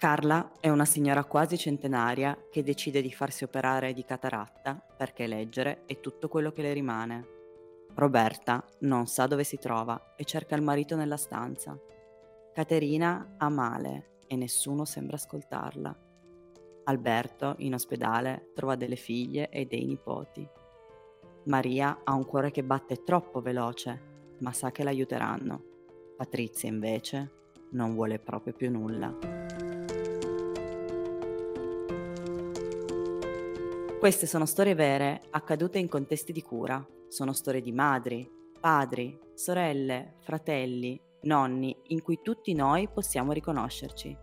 Carla è una signora quasi centenaria che decide di farsi operare di cataratta perché leggere è tutto quello che le rimane. Roberta non sa dove si trova e cerca il marito nella stanza. Caterina ha male e nessuno sembra ascoltarla. Alberto, in ospedale, trova delle figlie e dei nipoti. Maria ha un cuore che batte troppo veloce, ma sa che l'aiuteranno. Patrizia, invece, non vuole proprio più nulla. Queste sono storie vere, accadute in contesti di cura. Sono storie di madri, padri, sorelle, fratelli, nonni, in cui tutti noi possiamo riconoscerci.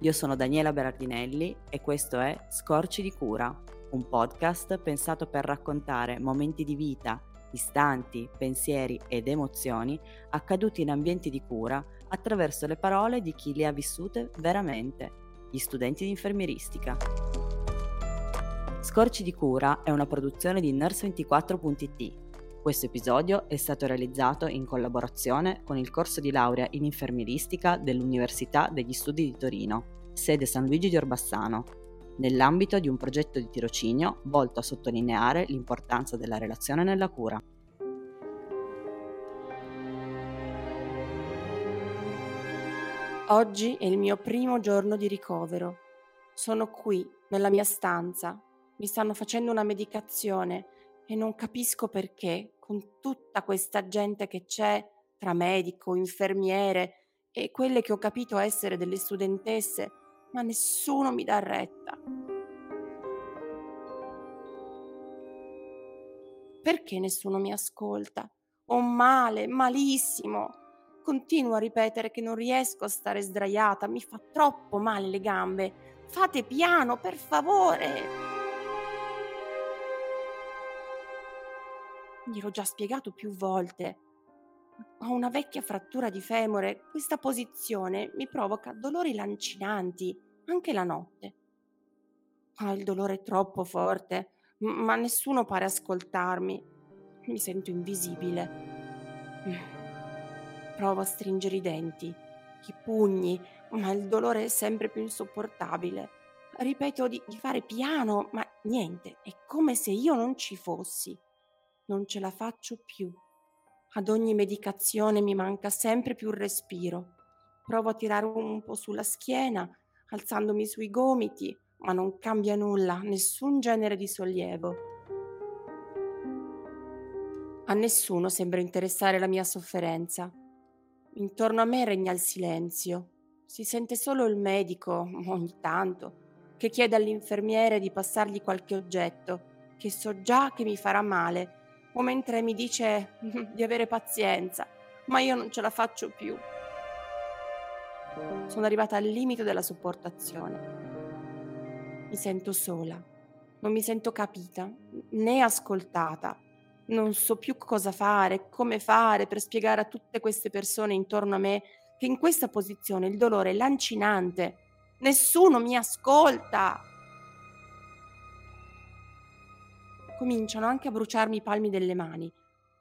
Io sono Daniela Berardinelli e questo è Scorci di cura, un podcast pensato per raccontare momenti di vita, istanti, pensieri ed emozioni accaduti in ambienti di cura attraverso le parole di chi li ha vissute veramente, gli studenti di infermieristica. Scorci di cura è una produzione di Nurse24.it. Questo episodio è stato realizzato in collaborazione con il corso di laurea in infermieristica dell'Università degli Studi di Torino, sede San Luigi di Orbassano, nell'ambito di un progetto di tirocinio volto a sottolineare l'importanza della relazione nella cura. Oggi è il mio primo giorno di ricovero. Sono qui, nella mia stanza, mi stanno facendo una medicazione e non capisco perché, con tutta questa gente che c'è, tra medico, infermiere e quelle che ho capito essere delle studentesse, ma nessuno mi dà retta. Perché nessuno mi ascolta? Ho male, malissimo. Continuo a ripetere che non riesco a stare sdraiata, mi fa troppo male le gambe. Fate piano, per favore. Gliel'ho già spiegato più volte. Ho una vecchia frattura di femore. Questa posizione mi provoca dolori lancinanti, anche la notte. Ah, il dolore è troppo forte, ma nessuno pare ascoltarmi. Mi sento invisibile. Provo a stringere i denti, i pugni, ma il dolore è sempre più insopportabile. Ripeto di, di fare piano, ma niente, è come se io non ci fossi non ce la faccio più. Ad ogni medicazione mi manca sempre più respiro. Provo a tirare un po' sulla schiena, alzandomi sui gomiti, ma non cambia nulla, nessun genere di sollievo. A nessuno sembra interessare la mia sofferenza. Intorno a me regna il silenzio. Si sente solo il medico, ogni tanto, che chiede all'infermiere di passargli qualche oggetto, che so già che mi farà male o mentre mi dice di avere pazienza, ma io non ce la faccio più. Sono arrivata al limite della sopportazione. Mi sento sola, non mi sento capita né ascoltata. Non so più cosa fare, come fare per spiegare a tutte queste persone intorno a me che in questa posizione il dolore è lancinante. Nessuno mi ascolta. Cominciano anche a bruciarmi i palmi delle mani.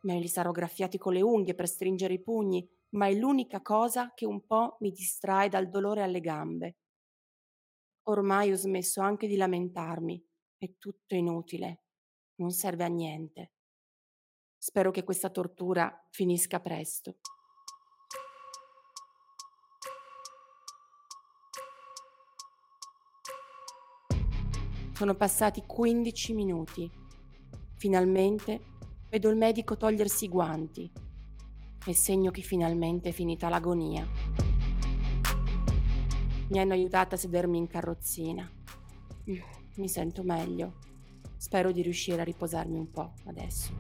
Me li sarò graffiati con le unghie per stringere i pugni, ma è l'unica cosa che un po' mi distrae dal dolore alle gambe. Ormai ho smesso anche di lamentarmi, è tutto inutile, non serve a niente. Spero che questa tortura finisca presto. Sono passati 15 minuti Finalmente vedo il medico togliersi i guanti. È segno che finalmente è finita l'agonia. Mi hanno aiutata a sedermi in carrozzina. Mm, mi sento meglio. Spero di riuscire a riposarmi un po' adesso.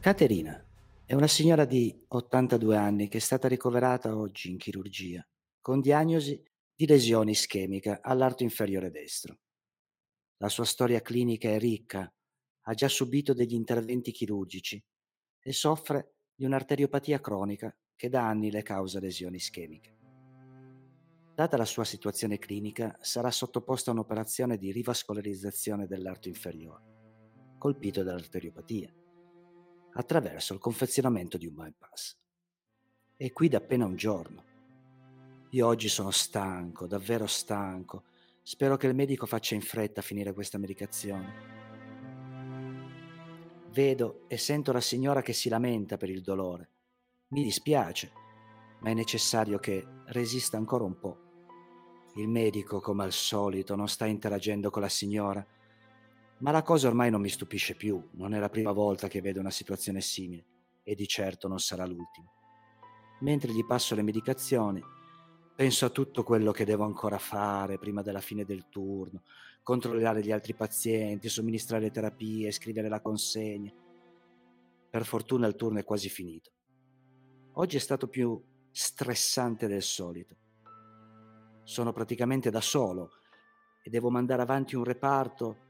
Caterina è una signora di 82 anni che è stata ricoverata oggi in chirurgia con diagnosi di lesione ischemica all'arto inferiore destro. La sua storia clinica è ricca, ha già subito degli interventi chirurgici e soffre di un'arteriopatia cronica che da anni le causa lesioni ischemiche. Data la sua situazione clinica, sarà sottoposta a un'operazione di rivascolarizzazione dell'arto inferiore, colpito dall'arteriopatia. attraverso il confezionamento di un bypass. È qui da appena un giorno. Io oggi sono stanco, davvero stanco. Spero che il medico faccia in fretta a finire questa medicazione. Vedo e sento la signora che si lamenta per il dolore. Mi dispiace, ma è necessario che resista ancora un po'. Il medico, come al solito, non sta interagendo con la signora, ma la cosa ormai non mi stupisce più, non è la prima volta che vedo una situazione simile e di certo non sarà l'ultima. Mentre gli passo le medicazioni, penso a tutto quello che devo ancora fare prima della fine del turno, controllare gli altri pazienti, somministrare terapie, scrivere la consegna. Per fortuna il turno è quasi finito. Oggi è stato più stressante del solito sono praticamente da solo e devo mandare avanti un reparto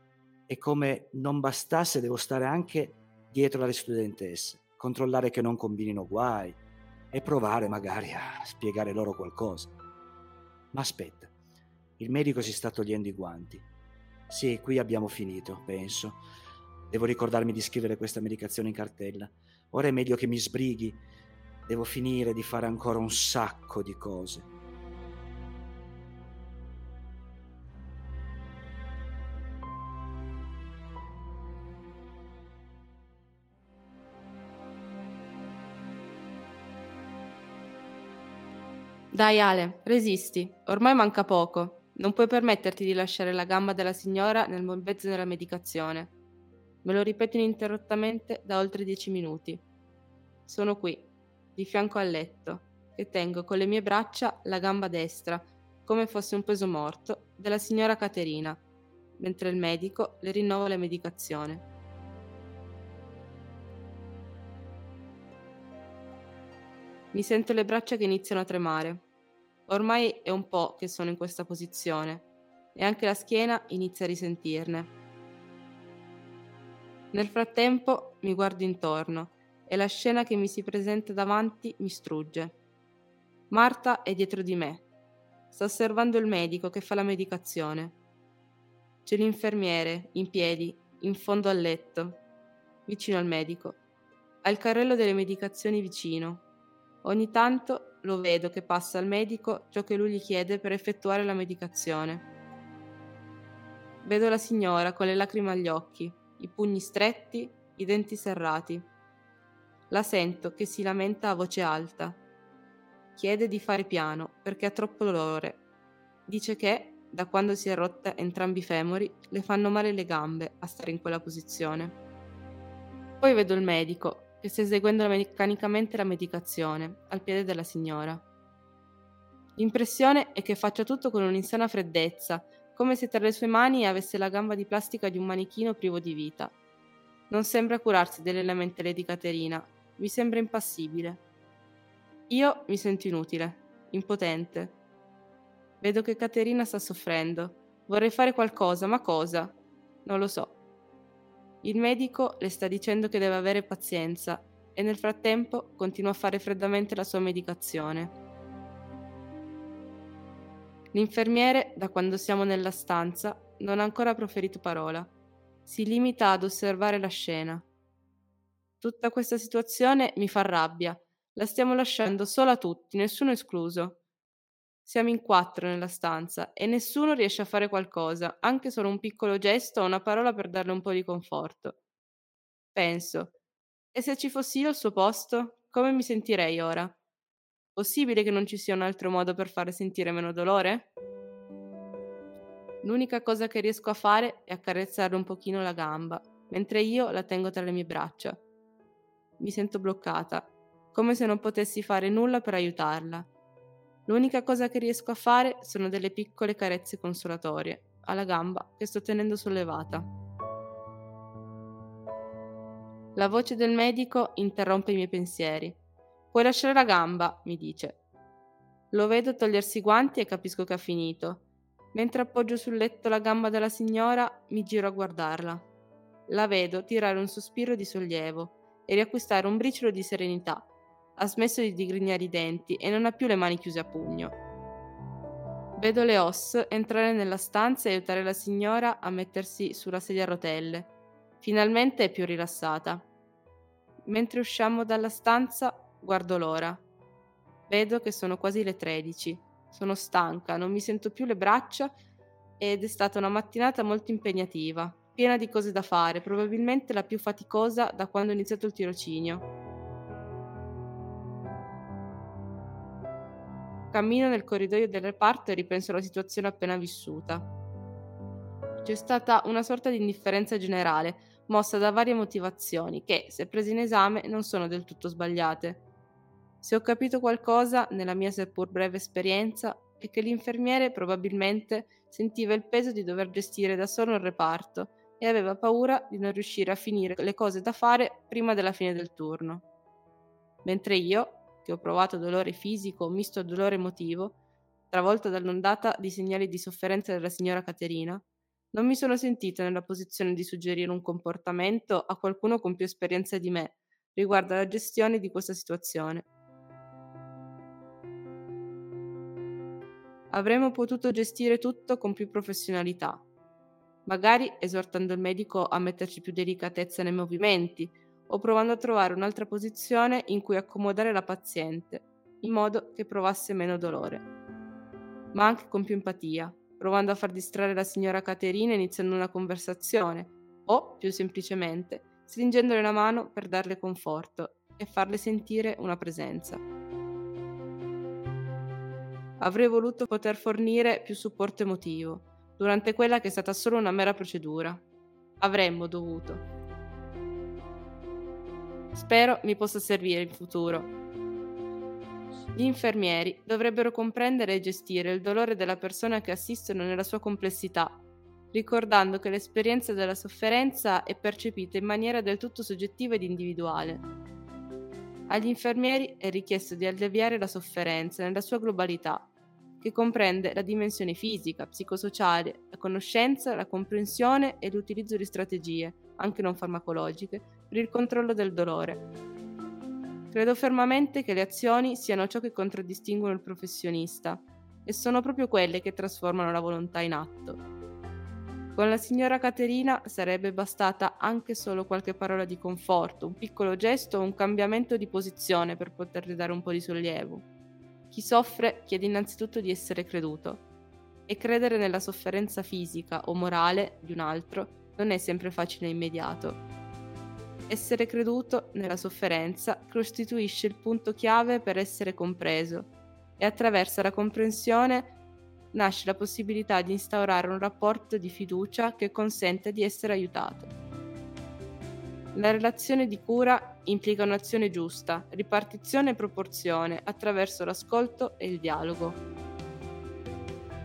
e come non bastasse devo stare anche dietro alle studentesse, controllare che non combinino guai e provare magari a spiegare loro qualcosa. Ma aspetta, il medico si sta togliendo i guanti. Sì, qui abbiamo finito, penso. Devo ricordarmi di scrivere questa medicazione in cartella. Ora è meglio che mi sbrighi. Devo finire di fare ancora un sacco di cose. Dai Ale, resisti, ormai manca poco. Non puoi permetterti di lasciare la gamba della signora nel mezzo della medicazione. Me lo ripeto ininterrottamente da oltre dieci minuti. Sono qui, di fianco al letto, e tengo con le mie braccia la gamba destra, come fosse un peso morto, della signora Caterina, mentre il medico le rinnova la medicazione. Mi sento le braccia che iniziano a tremare. Ormai è un po' che sono in questa posizione e anche la schiena inizia a risentirne. Nel frattempo mi guardo intorno e la scena che mi si presenta davanti mi strugge. Marta è dietro di me. Sta osservando il medico che fa la medicazione. C'è l'infermiere, in piedi, in fondo al letto, vicino al medico. Ha il carrello delle medicazioni vicino. Ogni tanto lo vedo che passa al medico ciò che lui gli chiede per effettuare la medicazione. Vedo la signora con le lacrime agli occhi, i pugni stretti, i denti serrati. La sento che si lamenta a voce alta. Chiede di fare piano perché ha troppo dolore. Dice che, da quando si è rotta entrambi i femori, le fanno male le gambe a stare in quella posizione. Poi vedo il medico che sta eseguendo meccanicamente la medicazione al piede della signora. L'impressione è che faccia tutto con un'insana freddezza, come se tra le sue mani avesse la gamba di plastica di un manichino privo di vita. Non sembra curarsi delle lamentele di Caterina, mi sembra impassibile. Io mi sento inutile, impotente. Vedo che Caterina sta soffrendo. Vorrei fare qualcosa, ma cosa? Non lo so. Il medico le sta dicendo che deve avere pazienza e nel frattempo continua a fare freddamente la sua medicazione. L'infermiere, da quando siamo nella stanza, non ha ancora proferito parola. Si limita ad osservare la scena. Tutta questa situazione mi fa rabbia. La stiamo lasciando sola tutti, nessuno escluso. Siamo in quattro nella stanza e nessuno riesce a fare qualcosa, anche solo un piccolo gesto o una parola per darle un po' di conforto. Penso, e se ci fossi io al suo posto, come mi sentirei ora? Possibile che non ci sia un altro modo per fare sentire meno dolore? L'unica cosa che riesco a fare è accarezzarle un pochino la gamba, mentre io la tengo tra le mie braccia. Mi sento bloccata, come se non potessi fare nulla per aiutarla. L'unica cosa che riesco a fare sono delle piccole carezze consolatorie alla gamba che sto tenendo sollevata. La voce del medico interrompe i miei pensieri. Puoi lasciare la gamba, mi dice. Lo vedo togliersi i guanti e capisco che ha finito. Mentre appoggio sul letto la gamba della signora, mi giro a guardarla. La vedo tirare un sospiro di sollievo e riacquistare un briciolo di serenità ha smesso di digrignare i denti e non ha più le mani chiuse a pugno. Vedo le Os entrare nella stanza e aiutare la signora a mettersi sulla sedia a rotelle. Finalmente è più rilassata. Mentre usciamo dalla stanza, guardo l'ora. Vedo che sono quasi le 13. Sono stanca, non mi sento più le braccia ed è stata una mattinata molto impegnativa, piena di cose da fare, probabilmente la più faticosa da quando ho iniziato il tirocinio. Cammino nel corridoio del reparto e ripenso alla situazione appena vissuta. C'è stata una sorta di indifferenza generale, mossa da varie motivazioni che, se prese in esame, non sono del tutto sbagliate. Se ho capito qualcosa nella mia seppur breve esperienza è che l'infermiere probabilmente sentiva il peso di dover gestire da solo il reparto e aveva paura di non riuscire a finire le cose da fare prima della fine del turno. Mentre io, che ho provato dolore fisico misto a dolore emotivo, travolta dall'ondata di segnali di sofferenza della signora Caterina, non mi sono sentita nella posizione di suggerire un comportamento a qualcuno con più esperienza di me riguardo alla gestione di questa situazione. Avremmo potuto gestire tutto con più professionalità, magari esortando il medico a metterci più delicatezza nei movimenti o provando a trovare un'altra posizione in cui accomodare la paziente, in modo che provasse meno dolore, ma anche con più empatia, provando a far distrarre la signora Caterina iniziando una conversazione o, più semplicemente, stringendole la mano per darle conforto e farle sentire una presenza. Avrei voluto poter fornire più supporto emotivo durante quella che è stata solo una mera procedura. Avremmo dovuto. Spero mi possa servire in futuro. Gli infermieri dovrebbero comprendere e gestire il dolore della persona che assistono nella sua complessità, ricordando che l'esperienza della sofferenza è percepita in maniera del tutto soggettiva ed individuale. Agli infermieri è richiesto di alleviare la sofferenza nella sua globalità, che comprende la dimensione fisica, psicosociale, la conoscenza, la comprensione e l'utilizzo di strategie, anche non farmacologiche, per il controllo del dolore. Credo fermamente che le azioni siano ciò che contraddistinguono il professionista e sono proprio quelle che trasformano la volontà in atto. Con la signora Caterina sarebbe bastata anche solo qualche parola di conforto, un piccolo gesto o un cambiamento di posizione per poterle dare un po' di sollievo. Chi soffre chiede innanzitutto di essere creduto e credere nella sofferenza fisica o morale di un altro non è sempre facile e immediato. Essere creduto nella sofferenza costituisce il punto chiave per essere compreso e attraverso la comprensione nasce la possibilità di instaurare un rapporto di fiducia che consente di essere aiutato. La relazione di cura implica un'azione giusta, ripartizione e proporzione attraverso l'ascolto e il dialogo.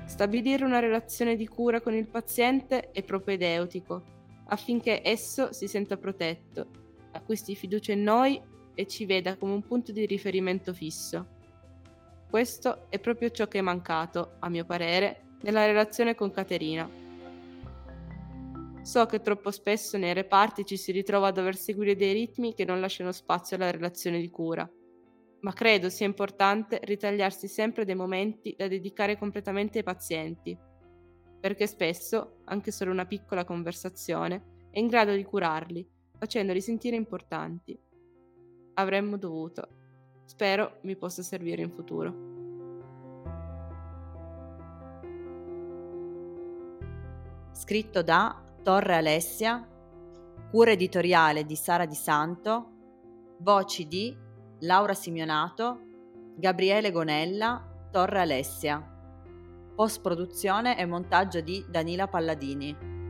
Stabilire una relazione di cura con il paziente è propedeutico, affinché esso si senta protetto, acquisti fiducia in noi e ci veda come un punto di riferimento fisso. Questo è proprio ciò che è mancato, a mio parere, nella relazione con Caterina. So che troppo spesso nei reparti ci si ritrova a dover seguire dei ritmi che non lasciano spazio alla relazione di cura ma credo sia importante ritagliarsi sempre dei momenti da dedicare completamente ai pazienti, perché spesso anche solo una piccola conversazione è in grado di curarli, facendoli sentire importanti. Avremmo dovuto. Spero mi possa servire in futuro. Scritto da Torre Alessia, cura editoriale di Sara Di Santo, voci di Laura Simionato, Gabriele Gonella, Torre Alessia. Post produzione e montaggio di Danila Palladini.